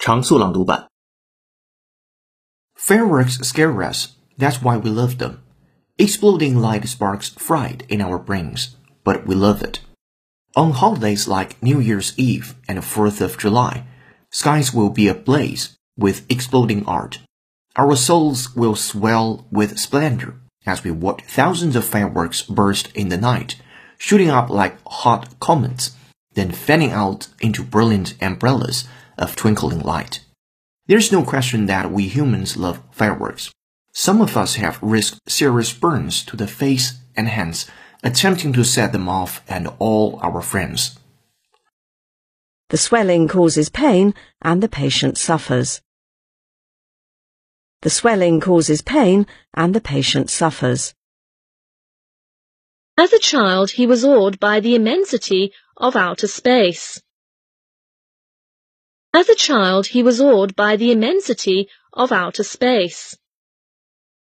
常速朗读版。 Fireworks scare us. That's why we love them. Exploding light sparks fright in our brains, but we love it. On holidays like New Year's Eve and 4th of July, skies will be ablaze with exploding art. Our souls will swell with splendor as we watch thousands of fireworks burst in the night, shooting up like hot comets, then fanning out into brilliant umbrellas of twinkling light. There's no question that we humans love fireworks. Some of us have risked serious burns to the face and hands attempting to set them off and all our friends. The swelling causes pain and the patient suffers. The swelling causes pain and the patient suffers. As a child, he was awed by the immensity of outer space. As a child, he was awed by the immensity of outer space.